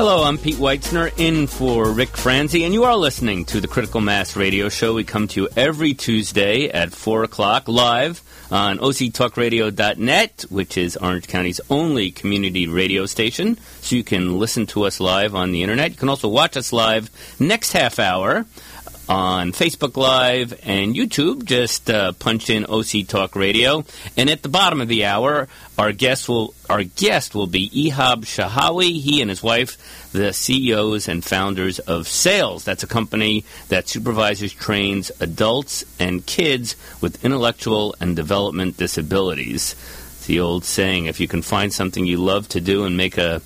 Hello, I'm Pete Weitzner in for Rick Franzi, and you are listening to the Critical Mass Radio Show. We come to you every Tuesday at 4 o'clock live on octalkradio.net, which is Orange County's only community radio station. So you can listen to us live on the internet. You can also watch us live next half hour on Facebook Live and YouTube. Just uh, punch in OC Talk Radio. And at the bottom of the hour, our guest will our guest will be Ehab Shahawi. He and his wife, the CEOs and founders of Sales. That's a company that supervises, trains adults and kids with intellectual and development disabilities. The old saying: if you can find something you love to do and make a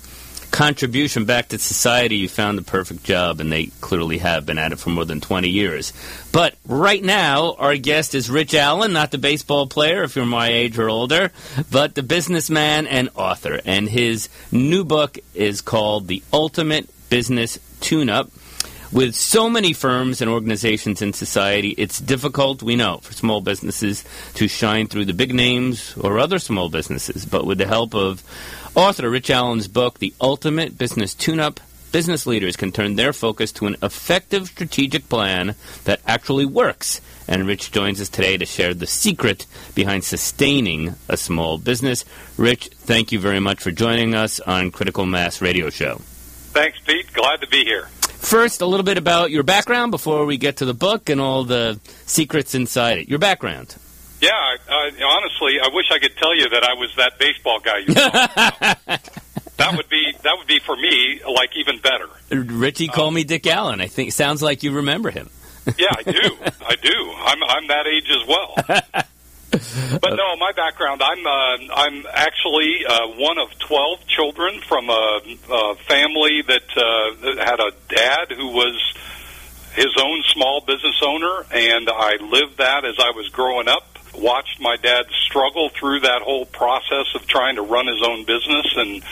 contribution back to society, you found the perfect job, and they clearly have been at it for more than 20 years. But right now, our guest is Rich Allen, not the baseball player, if you're my age or older, but the businessman and author. And his new book is called The Ultimate Business Tune Up. With so many firms and organizations in society, it's difficult, we know, for small businesses to shine through the big names or other small businesses. But with the help of Author Rich Allen's book, The Ultimate Business Tune Up, business leaders can turn their focus to an effective strategic plan that actually works. And Rich joins us today to share the secret behind sustaining a small business. Rich, thank you very much for joining us on Critical Mass Radio Show. Thanks, Pete. Glad to be here. First, a little bit about your background before we get to the book and all the secrets inside it. Your background. Yeah, I, honestly, I wish I could tell you that I was that baseball guy you that would be that would be for me like even better. Richie, call um, me Dick Allen. I think sounds like you remember him. yeah, I do. I do. I'm I'm that age as well. but no, my background. I'm uh, I'm actually uh, one of twelve children from a, a family that, uh, that had a dad who was his own small business owner, and I lived that as I was growing up watched my dad struggle through that whole process of trying to run his own business and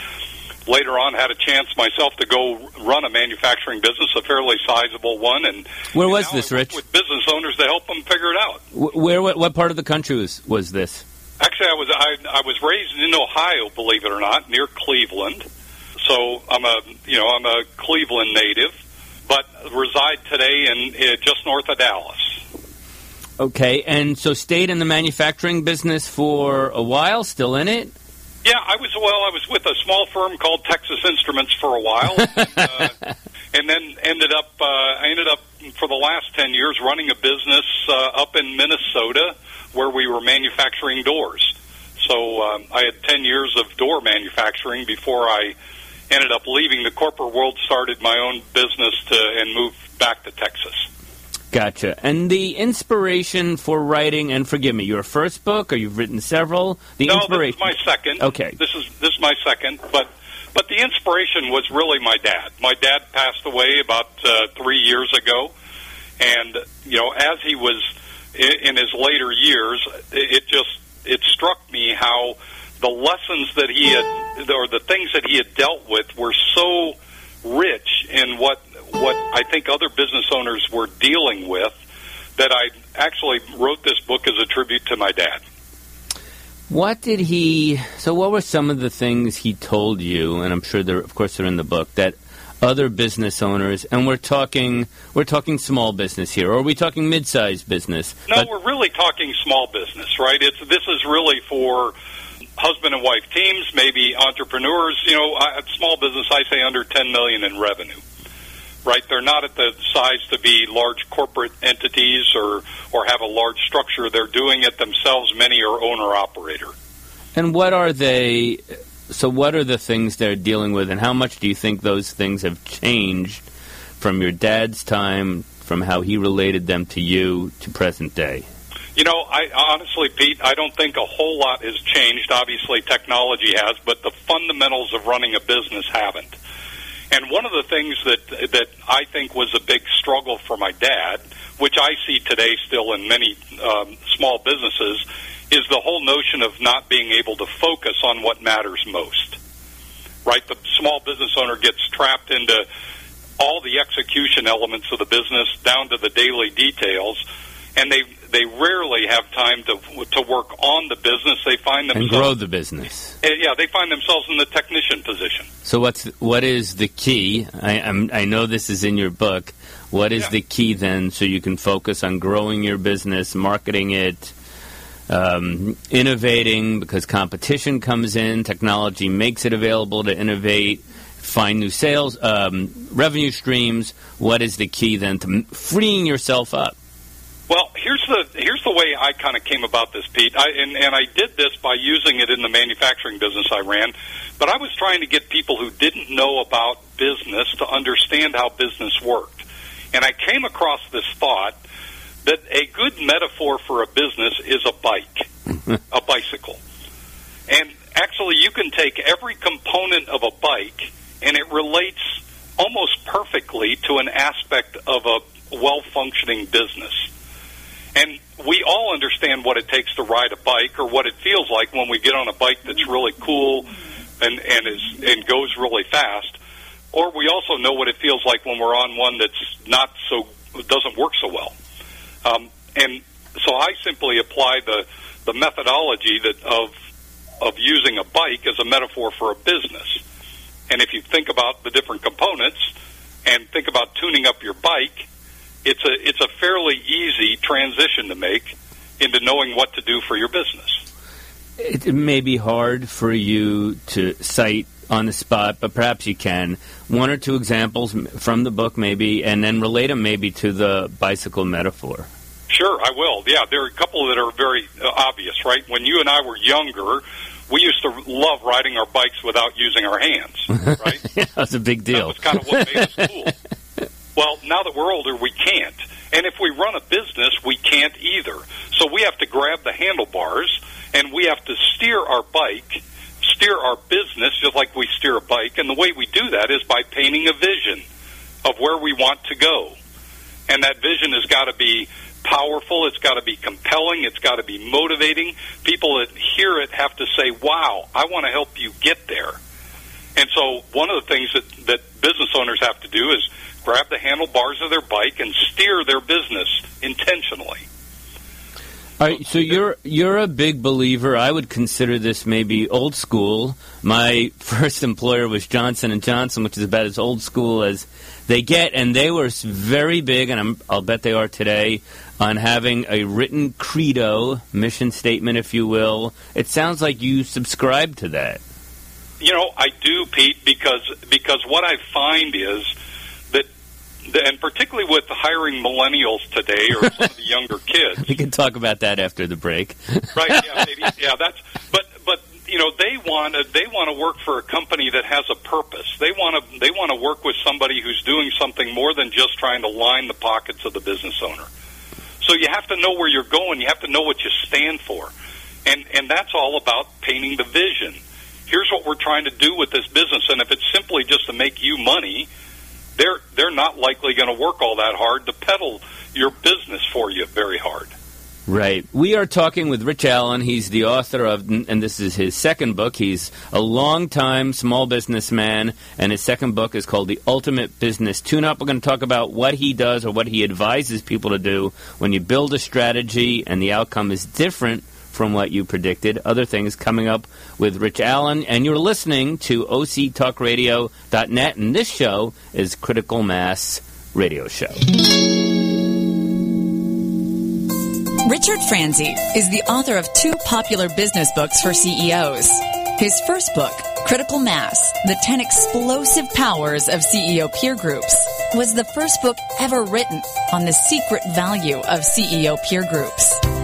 later on had a chance myself to go run a manufacturing business, a fairly sizable one. And where and was this, Rich? With business owners to help them figure it out. Where? What, what part of the country was, was this? Actually, I was I, I was raised in Ohio, believe it or not, near Cleveland. So I'm a you know I'm a Cleveland native, but reside today in, in just north of Dallas. Okay, and so stayed in the manufacturing business for a while, still in it? Yeah, I was. Well, I was with a small firm called Texas Instruments for a while, and, uh, and then ended up. Uh, I ended up for the last ten years running a business uh, up in Minnesota where we were manufacturing doors. So um, I had ten years of door manufacturing before I ended up leaving the corporate world, started my own business to, and moved back to Texas. Gotcha. And the inspiration for writing, and forgive me, your first book, or you've written several? The no, inspiration. this is my second. Okay. This is this is my second, but but the inspiration was really my dad. My dad passed away about uh, three years ago, and you know, as he was in, in his later years, it just it struck me how the lessons that he had, or the things that he had dealt with, were so rich in what what I think other business owners were dealing with that I actually wrote this book as a tribute to my dad. What did he? So, what were some of the things he told you? And I'm sure they're, of course, they're in the book that other business owners, and we're talking, we're talking small business here, or are we talking mid-sized business? No, but, we're really talking small business, right? It's this is really for husband and wife teams, maybe entrepreneurs. You know, small business. I say under 10 million in revenue right? They're not at the size to be large corporate entities or or have a large structure. They're doing it themselves. Many are owner operator. And what are they? So, what are the things they're dealing with, and how much do you think those things have changed from your dad's time, from how he related them to you, to present day? You know, I honestly, Pete, I don't think a whole lot has changed. Obviously, technology has, but the fundamentals of running a business haven't. And one of the things that that I think was a big struggle for my dad, which I see today still in many um, small businesses, is the whole notion of not being able to focus on what matters most. right? The small business owner gets trapped into all the execution elements of the business down to the daily details, and they they rarely have time to to work on the business. They find themselves and grow the business. Uh, yeah, they find themselves in the technician position. So what's what is the key? I I'm, i know this is in your book. What is yeah. the key then, so you can focus on growing your business, marketing it? Um, innovating because competition comes in, technology makes it available to innovate find new sales, um, revenue streams. What is the key then to freeing yourself up? Well, here's the here's the way I kind of came about this, Pete. I, and, and I did this by using it in the manufacturing business I ran. But I was trying to get people who didn't know about business to understand how business worked. And I came across this thought that a good metaphor for a business is a bike, a bicycle. And actually, you can take every component of a bike and it relates almost perfectly to an aspect of a well functioning business. And we all understand what it takes to ride a bike or what it feels like when we get on a bike that's really cool and, and is and goes really fast. Or we also know what it feels like when we're on one that's not so doesn't work so well. Um, and so I simply apply the the methodology that of of using a bike as a metaphor for a business. And if you think about the different components and think about tuning up your bike, it's a it's a fairly easy transition to make into knowing what to do for your business. It may be hard for you to cite on the spot, but perhaps you can. One or two examples from the book, maybe, and then relate them maybe to the bicycle metaphor. Sure, I will. Yeah, there are a couple that are very uh, obvious, right? When you and I were younger, we used to love riding our bikes without using our hands, right? yeah, that's a big deal. That was kind of what made us cool. Well, now that we're older, we can't. And if we run a business, we can't either. So we have to grab the handlebars and we have to steer our bike, steer our business just like we steer a bike. And the way we do that is by painting a vision of where we want to go. And that vision has got to be powerful. It's got to be compelling. It's got to be motivating. People that hear it have to say, wow, I want to help you get there. And so one of the things that, that business owners have to do is grab the handlebars of their bike and steer their business intentionally. All right, so you're you're a big believer. I would consider this maybe old school. My first employer was Johnson and Johnson, which is about as old school as they get, and they were very big, and i will bet they are today, on having a written credo, mission statement, if you will. It sounds like you subscribe to that. You know, I do, Pete, because because what I find is and particularly with hiring millennials today or some of the younger kids, we can talk about that after the break. right? Yeah, maybe. Yeah, that's. But but you know they want to they want to work for a company that has a purpose. They want to they want to work with somebody who's doing something more than just trying to line the pockets of the business owner. So you have to know where you're going. You have to know what you stand for, and and that's all about painting the vision. Here's what we're trying to do with this business, and if it's simply just to make you money, they're they're not likely going to work all that hard to peddle your business for you very hard. Right. We are talking with Rich Allen. He's the author of, and this is his second book. He's a long-time small businessman, and his second book is called The Ultimate Business Tune-Up. We're going to talk about what he does or what he advises people to do when you build a strategy and the outcome is different from what you predicted. Other things coming up with Rich Allen, and you're listening to OCTalkRadio.net, and this show is Critical Mass Radio Show. Richard Franzi is the author of two popular business books for CEOs. His first book, Critical Mass The 10 Explosive Powers of CEO Peer Groups, was the first book ever written on the secret value of CEO peer groups.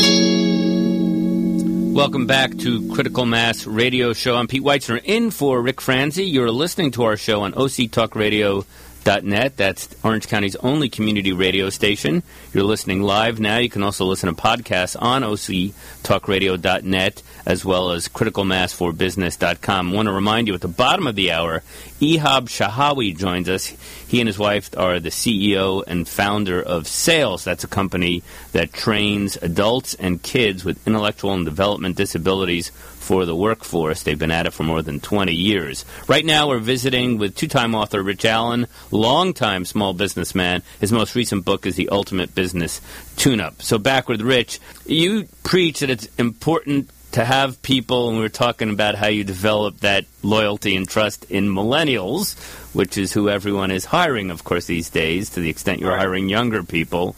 Welcome back to Critical Mass Radio Show. I'm Pete Weitzner in for Rick Franzi. You're listening to our show on OCTalkRadio.net. That's Orange County's only community radio station. You're listening live now. You can also listen to podcasts on OCTalkRadio.net as well as criticalmass4business.com. I want to remind you at the bottom of the hour, Ehab Shahawi joins us. He and his wife are the CEO and founder of Sales. That's a company that trains adults and kids with intellectual and development disabilities for the workforce. They've been at it for more than 20 years. Right now, we're visiting with two time author Rich Allen, longtime small businessman. His most recent book is The Ultimate Business Tune Up. So, back with Rich, you preach that it's important to have people, and we are talking about how you develop that loyalty and trust in millennials, which is who everyone is hiring, of course, these days, to the extent you're Right. hiring younger people,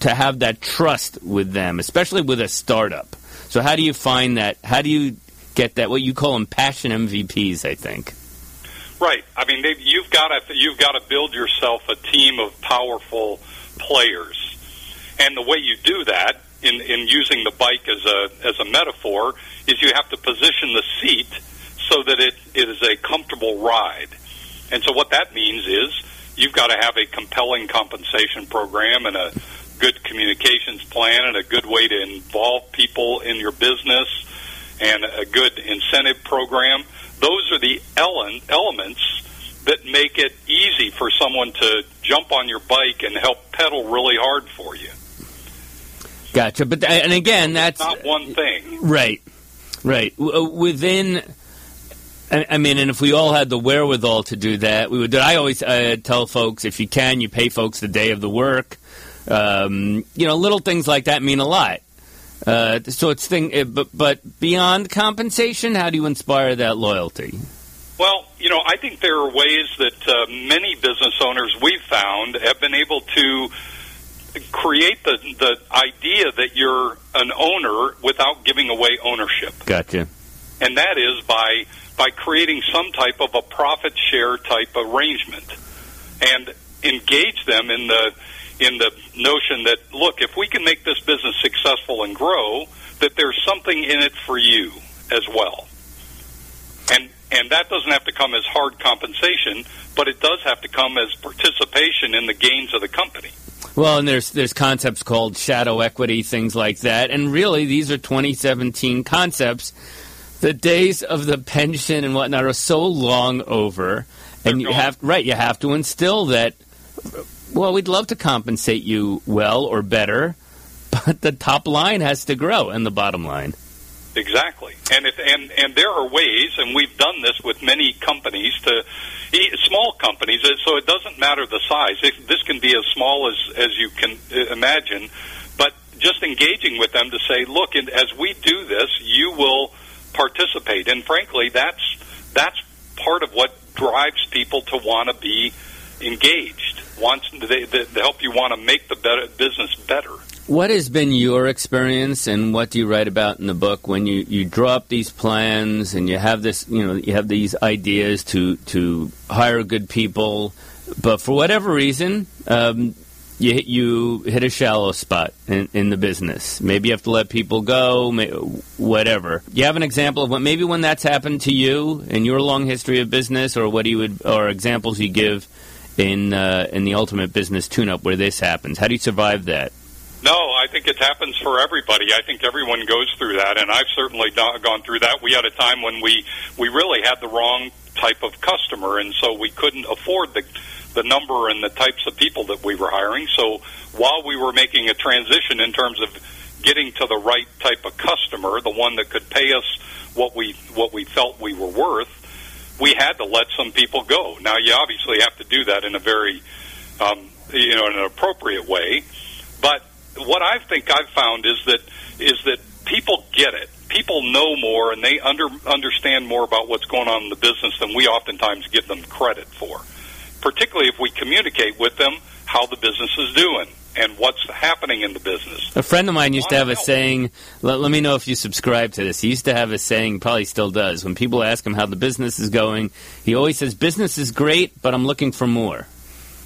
to have that trust with them, especially with a startup. So, how do you find that? How do you get that? What you call them passion MVPs, I think. Right. I mean, you've got to you've got to build yourself a team of powerful players, and the way you do that, in in using the bike as a as a metaphor, is you have to position the seat so that it, it is a comfortable ride. And so, what that means is you've got to have a compelling compensation program and a good communications plan and a good way to involve people in your business and a good incentive program. Those are the ele- elements that make it easy for someone to jump on your bike and help pedal really hard for you. Gotcha. But and again, that's Not one thing. Right, right. Uh, Within, I I mean, and if we all had the wherewithal to do that, we would. I always uh, tell folks, if you can, you pay folks the day of the work. Um, you know, little things like that mean a lot. Uh, so it's thing, uh, but but beyond compensation, how do you inspire that loyalty? Well, you know, I think there are ways that uh, many business owners we've found have been able to create the the idea that you're an owner without giving away ownership. Gotcha. and that is by by creating some type of a profit share type arrangement and engage them in the in the notion that look if we can make this business successful and grow that there's something in it for you as well and and that doesn't have to come as hard compensation but it does have to come as participation in the gains of the company Well, and there's there's concepts called shadow equity, things like that, and really these are 2017 concepts. The days of the pension and whatnot are so long over, and you gone. have right. You have to instill that. Well, we'd love to compensate you well or better, but the top line has to grow, and the bottom line. Exactly, and if and and there are ways, and we've done this with many companies to small companies. uh, So it doesn't matter the size. This can be as small as as you can uh, imagine, but just engaging with them to say, look, and as we do this, you will participate. And frankly, that's that's part of what drives people to want to be engaged. Wants they, they, they help you want to make the better, business better. What has been your experience, and what do you write about in the book when you, you draw up these plans and you have this, you know, you have these ideas to to hire good people, but for whatever reason, um, you hit- you hit a shallow spot in, in the business. Maybe you have to let people go, may, whatever. You have an example of what maybe when that's happened to you in your long history of business, or what you would, or examples you give in uh, in the ultimate business tune-up where this happens? How do you survive that? No, I think it happens for everybody. I think everyone goes through that, and I've certainly gone through that. We had a time when we we really had the wrong type of customer, and so we couldn't afford the the number and the types of people that we were hiring. So while we were making a transition in terms of getting to the right type of customer, the one that could pay us what we what we felt we were worth, we had to let some people go. Now, you obviously have to do that in a very um, you know in an appropriate way, but what I think I've found is that is that people get it. People know more and they under understand more about what's going on in the business than we oftentimes give them credit for. Particularly if we communicate with them how the business is doing and what's happening in the business. A friend of mine used to have a saying. Let, let me know if you subscribe to this. He used to have a saying, probably still does. When people ask him how the business is going, he always says, "Business is great, but I'm looking for more."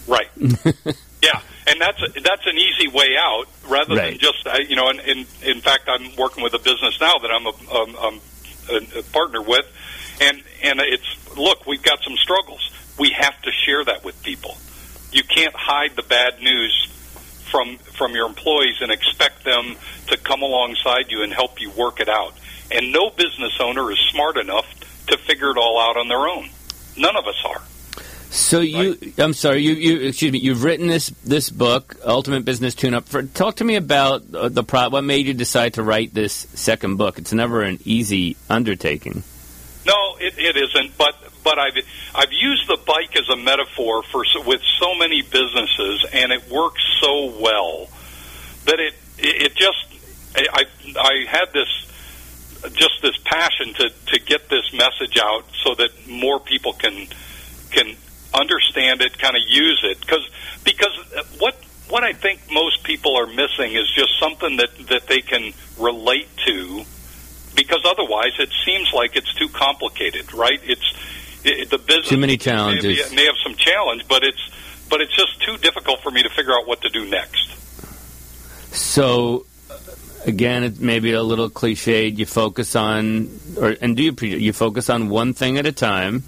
Right. yeah. And that's that's an easy way out rather Right. than just uh, you know. And in in fact, I'm working with a business now that I'm a, um, um, a, a partner with, and and it's look, we've got some struggles. We have to share that with people. You can't hide the bad news from from your employees and expect them to come alongside you and help you work it out. And no business owner is smart enough to figure it all out on their own. None of us are. So you, I'm sorry, you, you, excuse me, you've written this this book, Ultimate Business Tune-Up. For, talk to me about the pro. What made you decide to write this second book? It's never an easy undertaking. No, it, it isn't. But but I've I've used the bike as a metaphor for with so many businesses, and it works so well that it it, just I I I had this just this passion to to get this message out so that more people can can understand it, kind of use it, because because what what I think most people are missing is just something that that they can relate to because otherwise it seems like it's too complicated, right? It's it, the business Too many challenges. be- may have some challenge, but it's but it's just too difficult for me to figure out what to do next. So, uh, again, it may be a little cliched. You focus on, or and do you you focus on one thing at a time,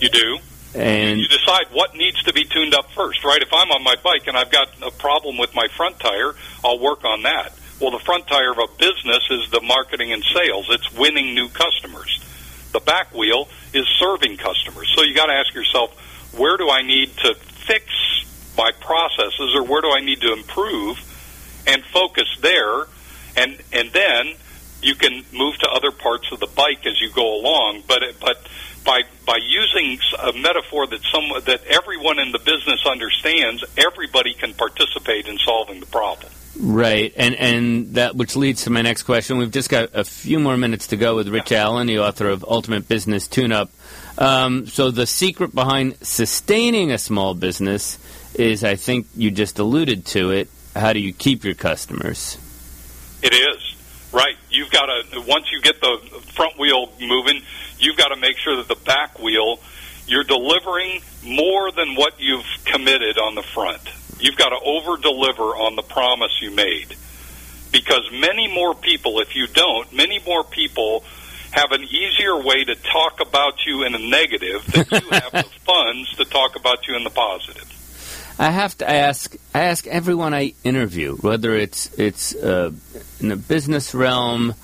You do. And you decide what needs to be tuned up first, right? If I'm on my bike and I've got a problem with my front tire, I'll work on that. Well, the front tire of a business is the marketing and sales. It's winning new customers. The back wheel is serving customers. So you got to ask yourself, where do I need to fix my processes or where do I need to improve and focus there and and then you can move to other parts of the bike as you go along but it, but by by using a metaphor that some that everyone in the business understands everybody can participate in solving the problem right, and and that which leads to my next question. We've just got a few more minutes to go with Rich Allen, the author of Ultimate Business Tune-Up. Um, so the secret behind sustaining a small business is, I think you just alluded to it. How do you keep your customers? It is right. You've got to once you get the front wheel moving, you've got to make sure that the back wheel you're delivering more than what you've committed on the front. You've got to over deliver on the promise you made. Because many more people, if you don't, many more people have an easier way to talk about you in a negative than you have the funds to talk about you in the positive. I have to ask. I ask everyone I interview, whether it's it's uh, in the business realm.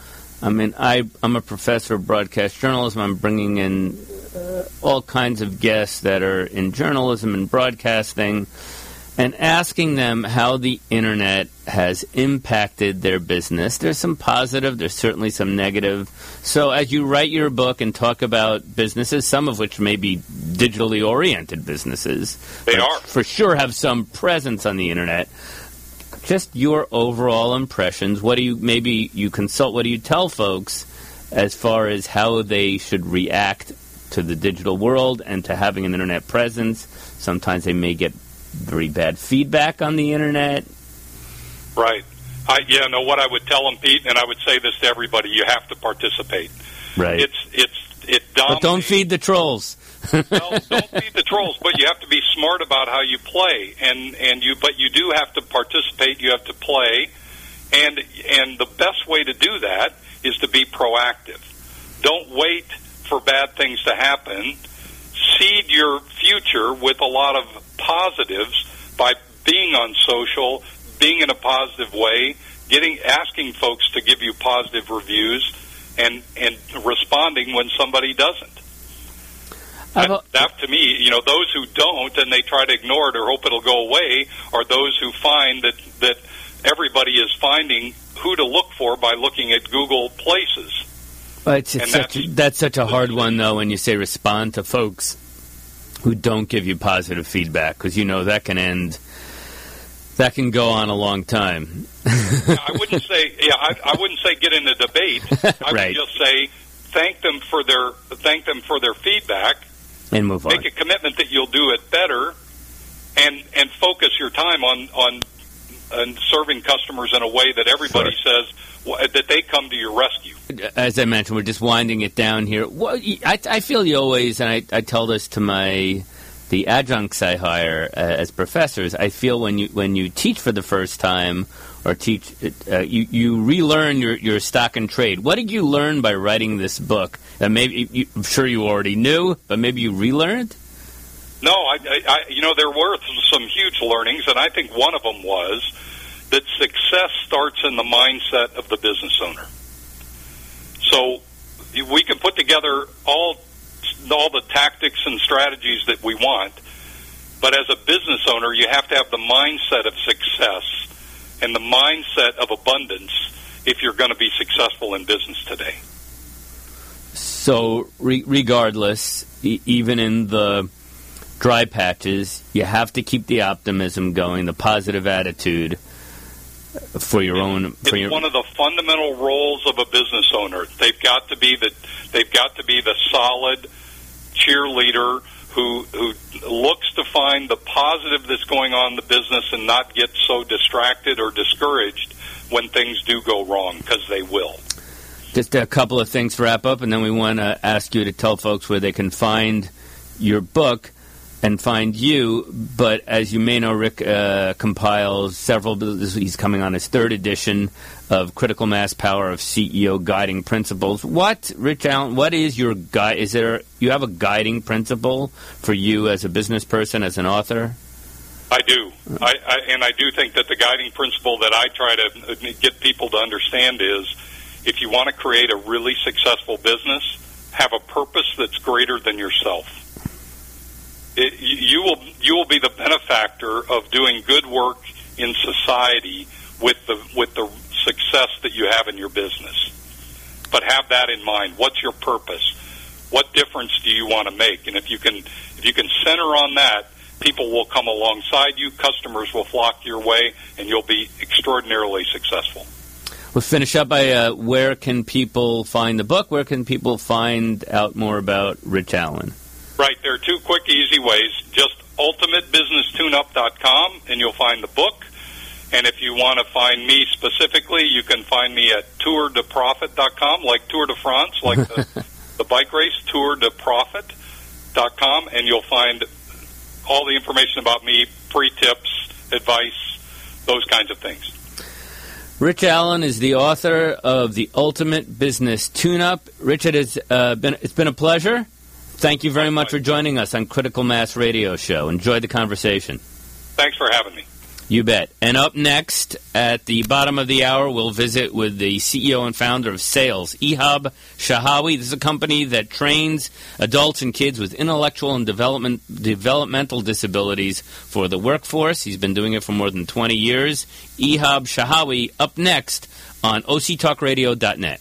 I mean, I I'm a professor of broadcast journalism. I'm bringing in uh, all kinds of guests that are in journalism and broadcasting, and asking them how the internet has impacted their business. There's some positive. There's certainly some negative. So as you write your book and talk about businesses, some of which may be digitally oriented businesses, They are. for sure have some presence on the internet. Just your overall impressions. What do you maybe you consult? What do you tell folks as far as how they should react to the digital world and to having an internet presence? Sometimes they may get very bad feedback on the internet. Right. I, yeah, no, what I would tell them, Pete, and I would say this to everybody, you have to participate. Right. It's, it's, it but don't feed the trolls. no, don't feed the trolls, but you have to be smart about how you play, and and you, but you do have to participate. You have to play, and and the best way to do that is to be proactive. Don't wait for bad things to happen. Seed your future with a lot of positives by being on social, being in a positive way, getting asking folks to give you positive reviews, and and responding when somebody doesn't. I've That, to me, you know, those who don't and they try to ignore it or hope it'll go away are those who find that that everybody is finding who to look for by looking at Google Places. But it's, it's such, that's- that's such a hard one, though, when you say respond to folks who don't give you positive feedback, because you know that can end, that can go on a long time. I wouldn't say, yeah, I, I wouldn't say get in a debate. I Right. would just say thank them for their thank them for their feedback. And move on. Make a commitment that you'll do it better, and and focus your time on on, on serving customers in a way that everybody says wh- that they come to your rescue. As I mentioned, we're just winding it down here. What, I, I feel you always, and I, I tell this to my the adjuncts I hire uh, as professors, I feel when you when you teach for the first time or teach, uh, you you relearn your, your stock and trade. What did you learn by writing this book? Uh, maybe you, I'm sure you already knew, but maybe you relearned. No, I, I, you know there were some huge learnings, and I think one of them was that success starts in the mindset of the business owner. So we can put together all all the tactics and strategies that we want, but as a business owner, you have to have the mindset of success and the mindset of abundance if you're going to be successful in business today. So, re- regardless, e- even in the dry patches, you have to keep the optimism going, the positive attitude for your own. For it's your, one of the fundamental roles of a business owner. They've got to be the they've got to be the solid cheerleader who who looks to find the positive that's going on in the business and not get so distracted or discouraged when things do go wrong because they will. Just a couple of things to wrap up, and then we want to ask you to tell folks where they can find your book and find you. But as you may know, Rick uh, compiles several. He's coming on his third edition of Critical Mass Power of CEO Guiding Principles. What, Rich Allen? What is your guide? Is there you have a guiding principle for you as a business person, as an author? I do, I, I, and I do think that the guiding principle that I try to get people to understand is, if you want to create a really successful business, have a purpose that's greater than yourself it, you will you will be the benefactor of doing good work in society with the with the success that you have in your business. But have that in mind. What's your purpose? What difference do you want to make? And if you can if you can center on that, people will come alongside you, customers will flock your way, and you'll be extraordinarily successful. We'll finish up by uh, where can people find the book? Where can people find out more about Rich Allen? Right. There are two quick, easy ways. Just ultimatebusinesstuneup.com, and you'll find the book. And if you want to find me specifically, you can find me at tourdeprofit.com, like Tour de France, like the, the bike race, tourdeprofit.com, and you'll find all the information about me, free tips, advice, those kinds of things. Rich Allen is the author of The Ultimate Business Tune-Up. Richard, it's, uh, been, it's been a pleasure. Thank you very much for joining us on Critical Mass Radio Show. Enjoy the conversation. Thanks for having me. You bet. And up next, at the bottom of the hour, we'll visit with the CEO and founder of Sales, Ehab Shahawi. This is a company that trains adults and kids with intellectual and development developmental disabilities for the workforce. He's been doing it for more than 20 years. Ehab Shahawi up next on octalkradio.net.